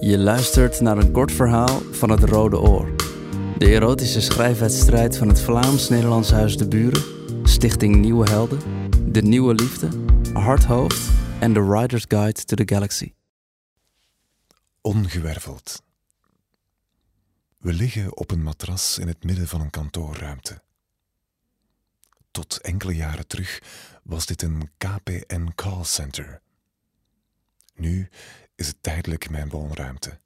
Je luistert naar een kort verhaal van het Rode Oor. De erotische schrijfwedstrijd van het Vlaams-Nederlands Huis de Buren, Stichting Nieuwe Helden, De Nieuwe Liefde, Hardhoofd en The Rider's Guide to the Galaxy. Ongewerveld. We liggen op een matras in het midden van een kantoorruimte. Tot enkele jaren terug was dit een KPN call center. Nu is het tijdelijk mijn woonruimte.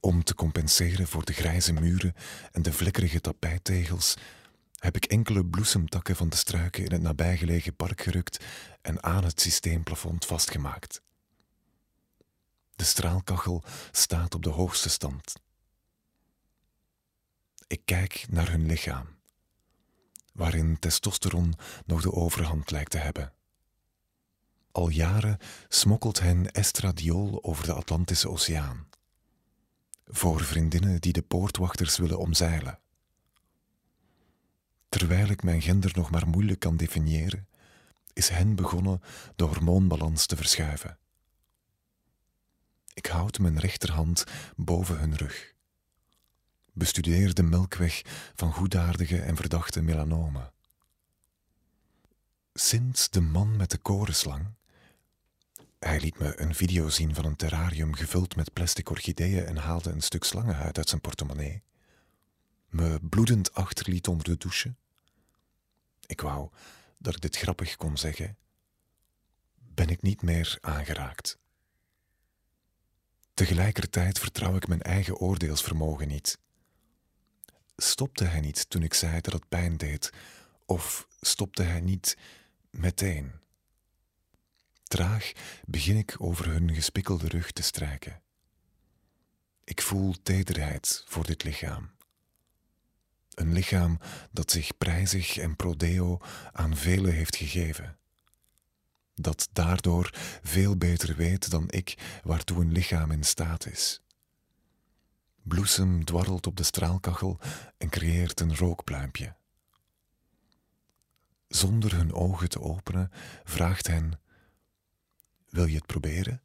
Om te compenseren voor de grijze muren en de vlekkerige tapijttegels heb ik enkele bloesemtakken van de struiken in het nabijgelegen park gerukt en aan het systeemplafond vastgemaakt. De straalkachel staat op de hoogste stand. Ik kijk naar hun lichaam, waarin testosteron nog de overhand lijkt te hebben. Al jaren smokkelt hen estradiol over de Atlantische Oceaan. Voor vriendinnen die de poortwachters willen omzeilen. Terwijl ik mijn gender nog maar moeilijk kan definiëren, is hen begonnen de hormoonbalans te verschuiven. Ik houd mijn rechterhand boven hun rug. Bestudeer de melkweg van goedaardige en verdachte melanomen. Sinds de man met de korenslang hij liet me een video zien van een terrarium gevuld met plastic orchideeën en haalde een stuk slangenhuid uit zijn portemonnee. Me bloedend achterliet onder de douche. Ik wou dat ik dit grappig kon zeggen. Ben ik niet meer aangeraakt. Tegelijkertijd vertrouw ik mijn eigen oordeelsvermogen niet. Stopte hij niet toen ik zei dat het pijn deed, of stopte hij niet meteen? Traag begin ik over hun gespikkelde rug te strijken. Ik voel tederheid voor dit lichaam. Een lichaam dat zich prijzig en prodeo aan velen heeft gegeven. Dat daardoor veel beter weet dan ik waartoe een lichaam in staat is. Bloesem dwarrelt op de straalkachel en creëert een rookpluimpje. Zonder hun ogen te openen, vraagt hen wil je het proberen?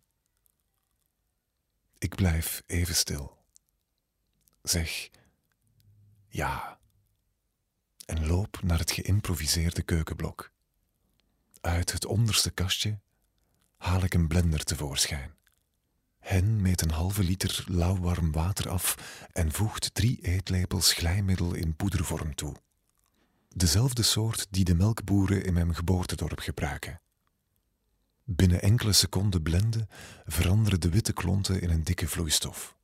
Ik blijf even stil. Zeg ja. En loop naar het geïmproviseerde keukenblok. Uit het onderste kastje haal ik een blender tevoorschijn. Hen meet een halve liter lauwwarm water af en voegt drie eetlepels glijmiddel in poedervorm toe. Dezelfde soort die de melkboeren in mijn geboortedorp gebruiken. Binnen enkele seconden blenden veranderen de witte klonten in een dikke vloeistof.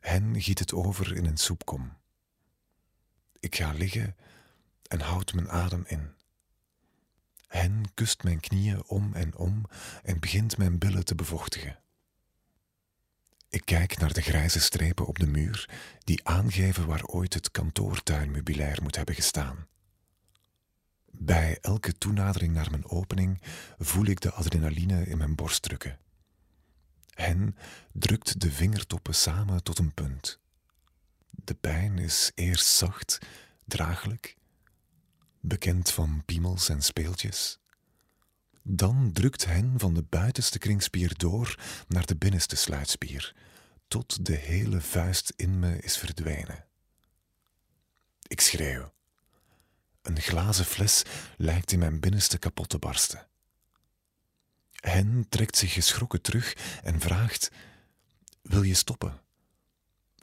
Hen giet het over in een soepkom. Ik ga liggen en houd mijn adem in. Hen kust mijn knieën om en om en begint mijn billen te bevochtigen. Ik kijk naar de grijze strepen op de muur die aangeven waar ooit het kantoortuinmeubilair moet hebben gestaan. Bij elke toenadering naar mijn opening voel ik de adrenaline in mijn borst drukken. Hen drukt de vingertoppen samen tot een punt. De pijn is eerst zacht, draaglijk, bekend van piemels en speeltjes. Dan drukt hen van de buitenste kringspier door naar de binnenste sluitspier, tot de hele vuist in me is verdwenen. Ik schreeuw. Een glazen fles lijkt in mijn binnenste kapot te barsten. Hen trekt zich geschrokken terug en vraagt: Wil je stoppen?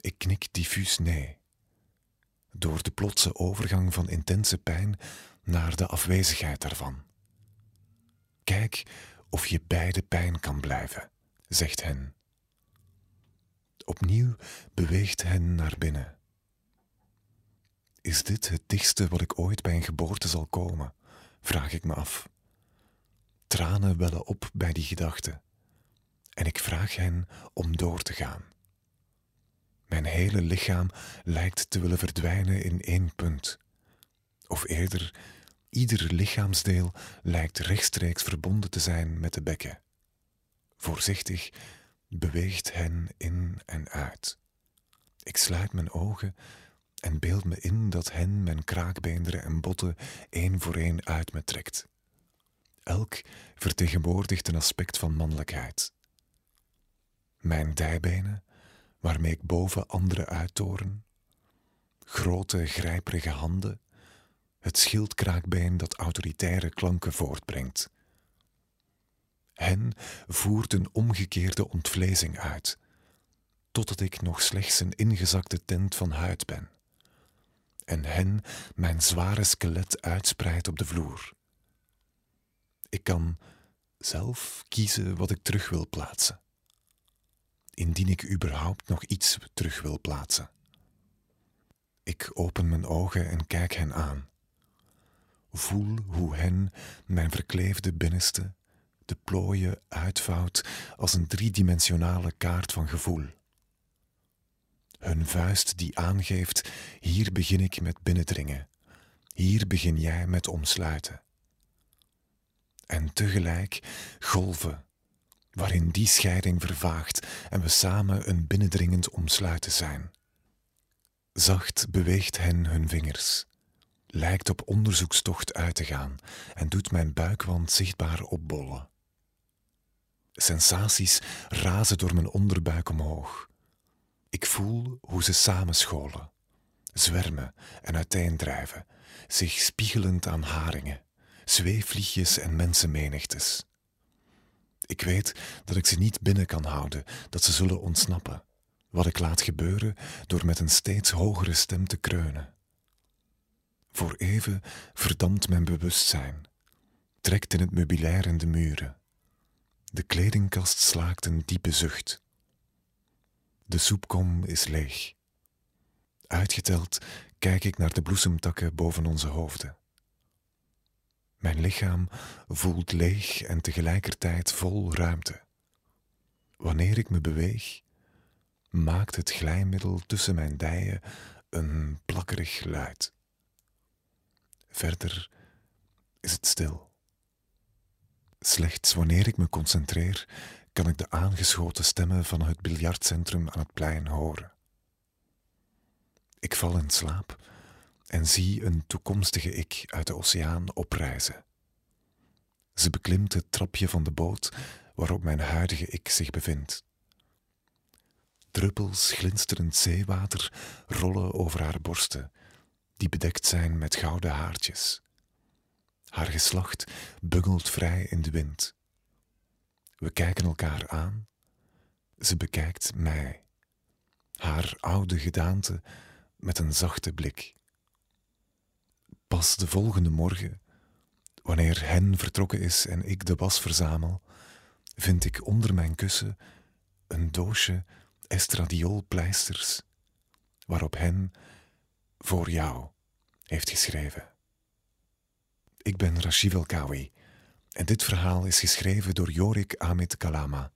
Ik knik diffuus nee. Door de plotse overgang van intense pijn naar de afwezigheid daarvan. Kijk of je bij de pijn kan blijven, zegt hen. Opnieuw beweegt hen naar binnen. Is dit het dichtste wat ik ooit bij een geboorte zal komen? vraag ik me af. Tranen wellen op bij die gedachte en ik vraag hen om door te gaan. Mijn hele lichaam lijkt te willen verdwijnen in één punt. Of eerder, ieder lichaamsdeel lijkt rechtstreeks verbonden te zijn met de bekken. Voorzichtig beweegt hen in en uit. Ik sluit mijn ogen en beeld me in dat hen mijn kraakbeenderen en botten één voor één uit me trekt. Elk vertegenwoordigt een aspect van mannelijkheid. Mijn dijbenen, waarmee ik boven anderen uittoren. Grote, grijperige handen. Het schildkraakbeen dat autoritaire klanken voortbrengt. Hen voert een omgekeerde ontvlezing uit, totdat ik nog slechts een ingezakte tent van huid ben. En hen mijn zware skelet uitspreidt op de vloer. Ik kan zelf kiezen wat ik terug wil plaatsen. Indien ik überhaupt nog iets terug wil plaatsen. Ik open mijn ogen en kijk hen aan. Voel hoe hen, mijn verkleefde binnenste, de plooien uitvouwt als een driedimensionale kaart van gevoel. Hun vuist die aangeeft, hier begin ik met binnendringen, hier begin jij met omsluiten. En tegelijk golven, waarin die scheiding vervaagt en we samen een binnendringend omsluiten zijn. Zacht beweegt hen hun vingers, lijkt op onderzoekstocht uit te gaan en doet mijn buikwand zichtbaar opbollen. Sensaties razen door mijn onderbuik omhoog. Ik voel hoe ze samenscholen, zwermen en uiteendrijven, zich spiegelend aan haringen, zweefvliegjes en mensenmenigtes. Ik weet dat ik ze niet binnen kan houden, dat ze zullen ontsnappen, wat ik laat gebeuren door met een steeds hogere stem te kreunen. Voor even verdampt mijn bewustzijn, trekt in het meubilair en de muren. De kledingkast slaakt een diepe zucht. De soepkom is leeg. Uitgeteld kijk ik naar de bloesemtakken boven onze hoofden. Mijn lichaam voelt leeg en tegelijkertijd vol ruimte. Wanneer ik me beweeg, maakt het glijmiddel tussen mijn dijen een plakkerig geluid. Verder is het stil. Slechts wanneer ik me concentreer, kan ik de aangeschoten stemmen van het biljartcentrum aan het plein horen. Ik val in slaap en zie een toekomstige ik uit de oceaan oprijzen. Ze beklimt het trapje van de boot waarop mijn huidige ik zich bevindt. Druppels glinsterend zeewater rollen over haar borsten, die bedekt zijn met gouden haartjes. Haar geslacht bungelt vrij in de wind. We kijken elkaar aan. Ze bekijkt mij. Haar oude gedaante met een zachte blik. Pas de volgende morgen, wanneer hen vertrokken is en ik de was verzamel, vind ik onder mijn kussen een doosje estradiolpleisters, waarop hen voor jou heeft geschreven. Ik ben Rashid Elkawi en dit verhaal is geschreven door Jorik Amit Kalama.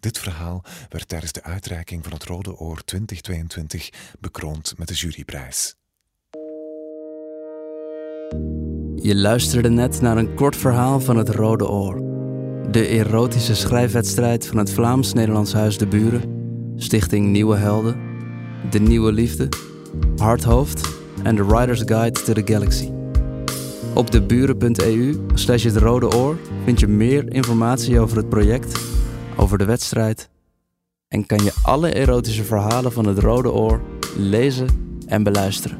Dit verhaal werd tijdens de uitreiking van het Rode Oor 2022 bekroond met de juryprijs. Je luisterde net naar een kort verhaal van het Rode Oor. De erotische schrijfwedstrijd van het Vlaams-Nederlands Huis de Buren, Stichting Nieuwe Helden, De Nieuwe Liefde, Hardhoofd en The Writer's Guide to the Galaxy. Op deburen.eu slash het rode oor vind je meer informatie over het project, over de wedstrijd en kan je alle erotische verhalen van het Rode Oor lezen en beluisteren.